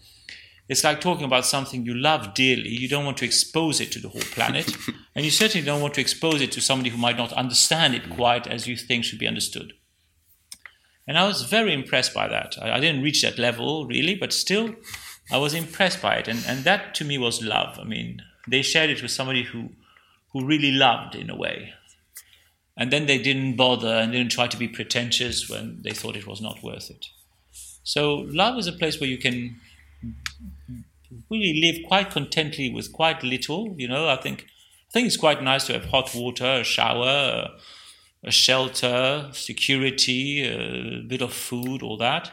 it's like talking about something you love dearly. You don't want to expose it to the whole planet. *laughs* and you certainly don't want to expose it to somebody who might not understand it quite as you think should be understood. And I was very impressed by that. I, I didn't reach that level really, but still, I was impressed by it. And, and that to me was love. I mean, they shared it with somebody who, who really loved in a way. And then they didn't bother and didn't try to be pretentious when they thought it was not worth it. So, love is a place where you can really live quite contently with quite little. You know, I think I think it's quite nice to have hot water, a shower, a shelter, security, a bit of food, all that.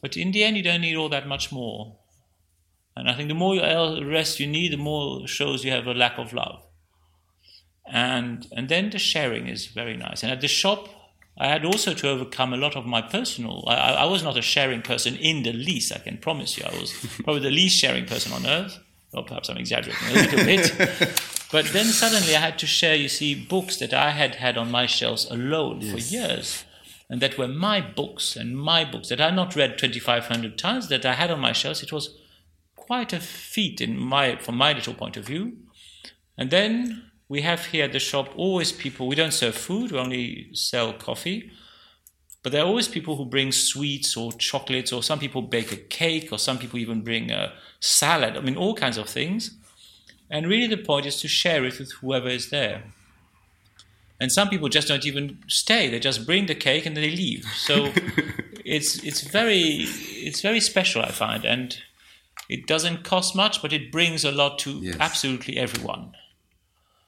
But in the end, you don't need all that much more. And I think the more uh, rest you need, the more shows you have a lack of love. And and then the sharing is very nice. And at the shop, I had also to overcome a lot of my personal. I, I, was not a sharing person in the least. I can promise you, I was probably the least sharing person on earth. Or perhaps I'm exaggerating a little bit. *laughs* But then suddenly I had to share. You see, books that I had had on my shelves alone yes. for years, and that were my books and my books that I had not read 2,500 times that I had on my shelves. It was quite a feat in my, from my little point of view. And then we have here at the shop always people, we don't serve food, we only sell coffee. But there are always people who bring sweets or chocolates, or some people bake a cake, or some people even bring a salad. I mean, all kinds of things. And really, the point is to share it with whoever is there. And some people just don't even stay; they just bring the cake and then they leave. So *laughs* it's it's very it's very special, I find, and it doesn't cost much, but it brings a lot to yes. absolutely everyone.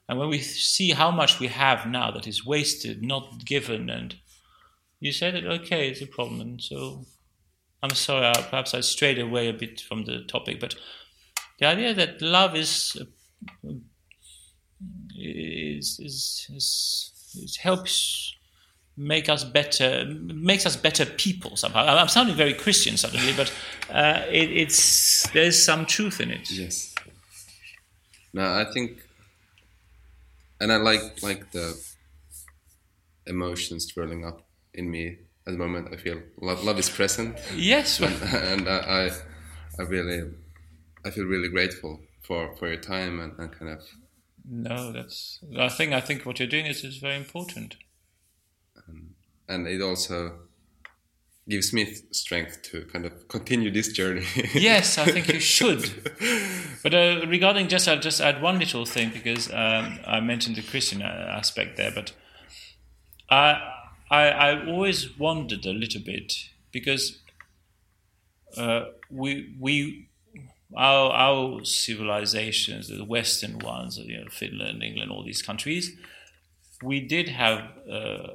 And when we see how much we have now that is wasted, not given, and you say that, okay, it's a problem. And so I'm sorry, I, perhaps I strayed away a bit from the topic, but the idea that love is, is, is, is, is helps make us better, makes us better people somehow. I'm sounding very Christian suddenly, but uh, it, it's there's some truth in it.
Yes. No, I think and I like like the emotions swirling up in me at the moment. I feel love, love is present.
Yes,
and, and I, I really, I feel really grateful for for your time and, and kind of.
No, that's. I think I think what you're doing is is very important.
Um, and it also gives me strength to kind of continue this journey. *laughs*
yes, I think you should. But uh, regarding just, I'll just add one little thing because um, I mentioned the Christian uh, aspect there, but I, I, I always wondered a little bit because uh, we, we, our, our civilizations, the Western ones, you know, Finland, England, all these countries, we did have uh,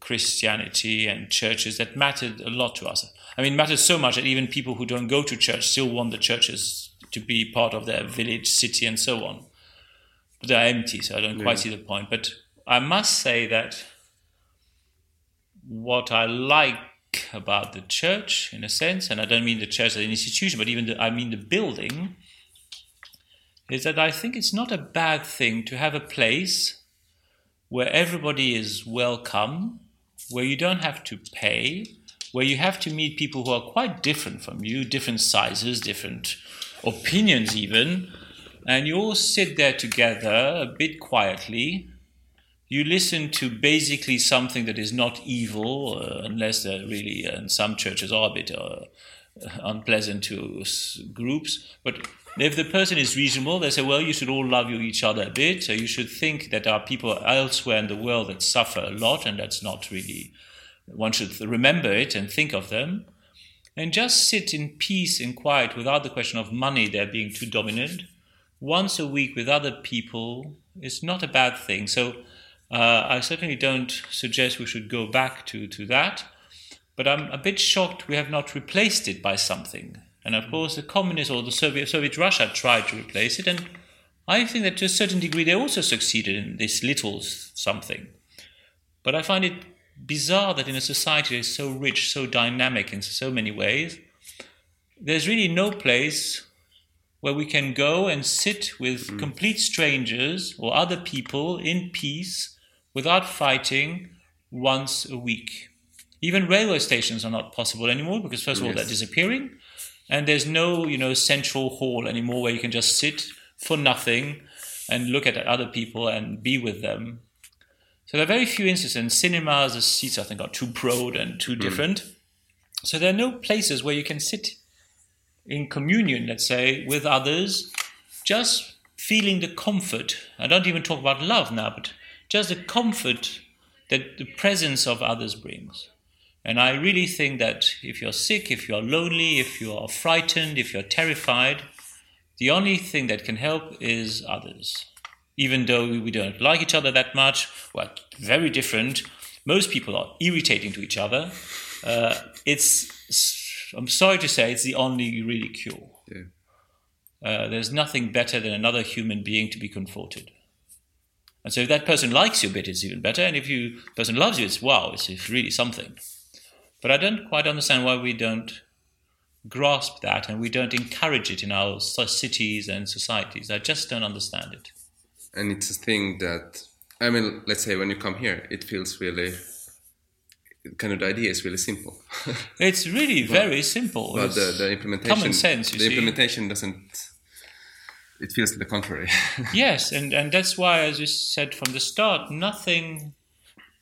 Christianity and churches that mattered a lot to us. I mean, it matters so much that even people who don't go to church still want the churches to be part of their village, city, and so on. But they're empty, so I don't yeah. quite see the point. But I must say that what I like about the church, in a sense, and I don't mean the church as an institution, but even the, I mean the building, is that I think it's not a bad thing to have a place where everybody is welcome, where you don't have to pay, where you have to meet people who are quite different from you, different sizes, different opinions, even, and you all sit there together a bit quietly. You listen to basically something that is not evil, uh, unless they're really, and some churches are a bit uh, unpleasant to groups, but if the person is reasonable, they say, well, you should all love each other a bit. So you should think that there are people elsewhere in the world that suffer a lot, and that's not really, one should remember it and think of them. And just sit in peace and quiet without the question of money there being too dominant. Once a week with other people is not a bad thing. So uh, I certainly don't suggest we should go back to, to that. But I'm a bit shocked we have not replaced it by something. And of course, the communists or the Soviet, Soviet Russia tried to replace it, and I think that to a certain degree they also succeeded in this little something. But I find it bizarre that in a society that is so rich, so dynamic in so many ways, there's really no place where we can go and sit with mm. complete strangers or other people in peace without fighting once a week. Even railway stations are not possible anymore because, first of all, they're disappearing, and there's no, you know, central hall anymore where you can just sit for nothing and look at other people and be with them. So there are very few instances. In cinemas, the seats I think are too broad and too mm. different. So there are no places where you can sit in communion, let's say, with others, just feeling the comfort. I don't even talk about love now, but just the comfort that the presence of others brings. And I really think that if you're sick, if you're lonely, if you are frightened, if you're terrified, the only thing that can help is others. Even though we don't like each other that much, we're very different. Most people are irritating to each other. Uh, it's I'm sorry to say, it's the only really cure. Yeah. Uh, there's nothing better than another human being to be comforted. And so if that person likes you a bit, it's even better. And if you person loves you, it's wow, it's, it's really something. But I don't quite understand why we don't grasp that and we don't encourage it in our cities and societies. I just don't understand it.
And it's a thing that, I mean, let's say when you come here, it feels really kind of the idea is really simple. *laughs*
it's really but, very simple.
But the, the, implementation,
common sense.
the see. implementation doesn't. It feels the contrary. *laughs*
yes, and and that's why, as you said from the start, nothing,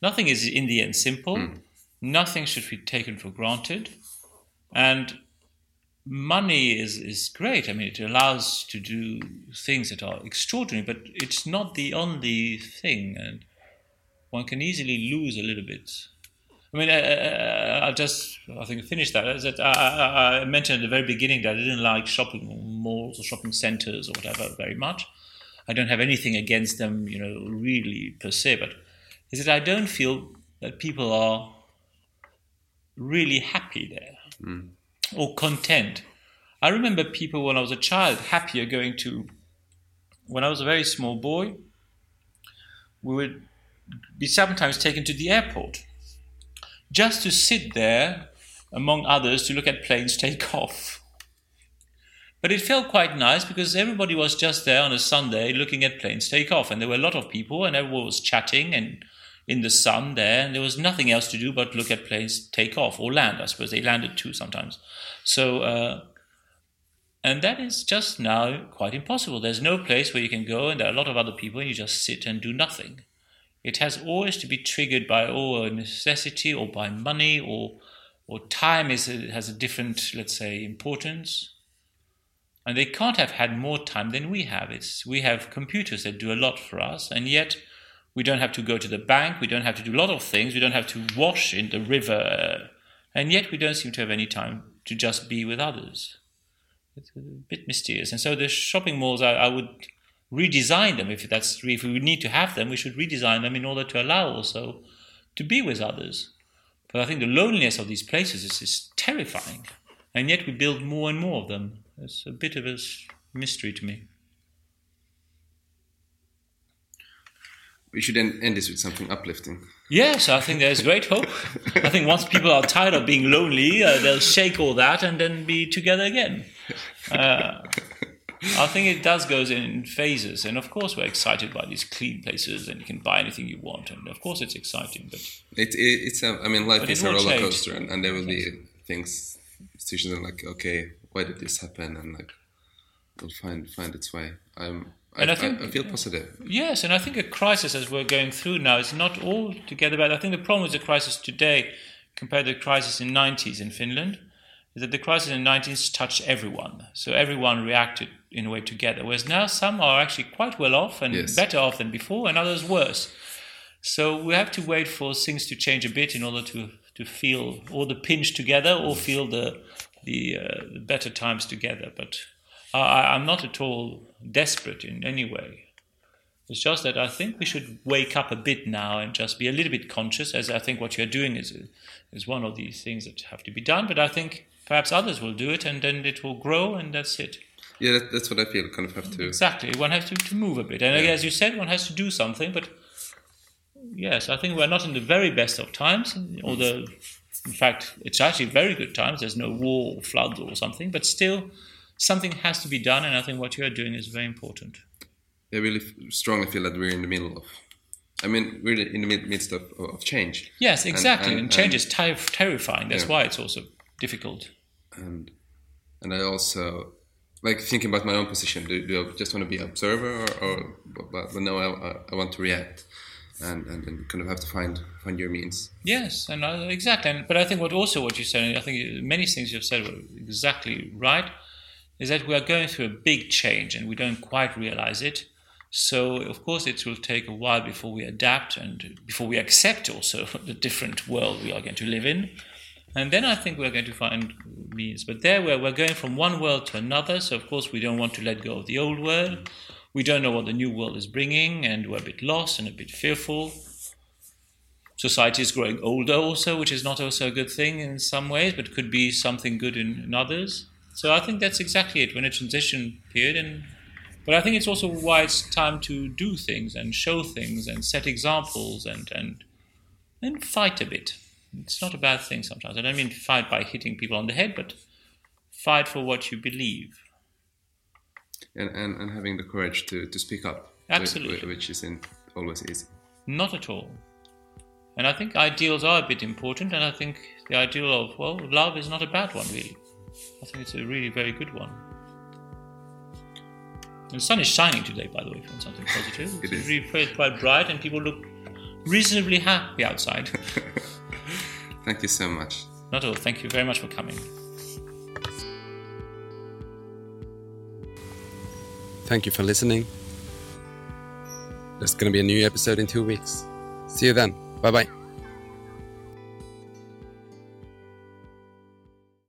nothing is in the end simple. Mm. Nothing should be taken for granted, and money is is great. I mean, it allows to do things that are extraordinary, but it's not the only thing, and one can easily lose a little bit I mean, uh, uh, I, will just, I think, finish that. that I, I, mentioned at the very beginning that I didn't like shopping malls or shopping centers or whatever very much. I don't have anything against them, you know, really per se, but is that I don't feel that people are really happy there mm. or content. I remember people when I was a child happier going to, when I was a very small boy, we would be sometimes taken to the airport just to sit there among others to look at planes *laughs* take off. But it felt quite nice because everybody was just there on a Sunday looking at planes take off, and there were a lot of people, and everyone was chatting and in the sun there, and there was nothing else to do but look at planes take off or land. I suppose they landed too sometimes. So, uh, and that is just now quite impossible. There's no place where you can go, and there are a lot of other people, and you just sit and do nothing. It has always to be triggered by or necessity or by money or or time is a, has a different, let's say, importance. And they can't have had more time than we have. It's we have computers that do a lot for us, and yet we don't have to go to the bank. We don't have to do a lot of things. We don't have to wash in the river, and yet we don't seem to have any time to just be with others. It's a bit mysterious. And so the shopping malls, I, I would redesign them if that's if we need to have them we should redesign them in order to allow also to be with others but i think the loneliness of these places is, is terrifying and yet we build more and more of them it's a bit of a mystery to me
we should end, end this with something uplifting.
Yes i think there's great hope. I think once people are tired of being lonely uh, they'll shake all that and then be together again. Uh, I think it does goes in phases, and of course we're excited by these clean places, and you can buy anything you want, and of course it's exciting. But
it, it it's a, I mean life is a roller coaster, and, and, there will be things situations like okay, why did this happen, and like will find find its way. I'm and I, I, think, I, feel positive.
Yes, and I think a crisis as we're going through now is not all together bad. I think the problem with the crisis today, compared to the crisis in 90s in Finland, is that the crisis in the 90s touched everyone. So everyone reacted in a way together. Whereas now some are actually quite well off and yes. better off than before, and others worse. So we have to wait for things to change a bit in order to, to feel all the pinch together or feel the, the, uh, the better times together. But I, I'm not at all desperate in any way. It's just that I think we should wake up a bit now and just be a little bit conscious, as I think what you're doing is, is one of these things that have to be done. But I think perhaps others will do it and then it will grow and that's it.
Yeah, that, that's what I feel. Kind of have to.
Exactly. One has to, to move a bit. And
Yeah.
as you said, one has to do something. But yes, I think we're not in the very best of times. Although, in fact, it's actually very good times. There's no war or floods or something. But still, something has to be done. And I think what you're doing is very important.
I really strongly feel that we're in the middle of. I mean, we're in the mid- midst of, of change.
Yes, exactly. And,
and-
change
and-
is ter- terrifying. That's
Yeah.
why it's also difficult.
and and I also like thinking about my own position. Do, do I just want to be an observer, or, or but, but no, I, I- want to react, and and then kind of have to find find your means.
Yes, and uh, exactly. And, but I think what also what you said, and I think many things you've said were exactly right, is that we are going through a big change and we don't quite realize it. So of course it will take a while before we adapt and before we accept also *laughs* the different world we are going to live in. And then I think we're going to find means. But there we're, we're going from one world to another. So of course we don't want to let go of the old world. We don't know what the new world is bringing, and we're a bit lost and a bit fearful society is growing older also, which is not also a good thing in some ways, but could be something good in, in others. So I think that's exactly it. We're in a transition period, and but I think it's also why it's time to do things and show things and set examples and and and fight a bit. It's not a bad thing sometimes. I don't mean fight by hitting people on the head, but fight for what you believe.
and, and, and having the courage to, to speak up,
Absolutely.
which isn't always easy.
Not at all. And I think ideals are a bit important, and I think the ideal of, well, love is not a bad one, really. I think it's a really very good one. And the sun is shining today, by the way, from something positive. *laughs*
It
it's
is.
really quite quite bright, and people look reasonably happy outside. *laughs*
Thank you so much.
not at all. Thank you very much for coming.
Thank you for listening. There's going to be a new episode in two weeks. See you then. Bye bye.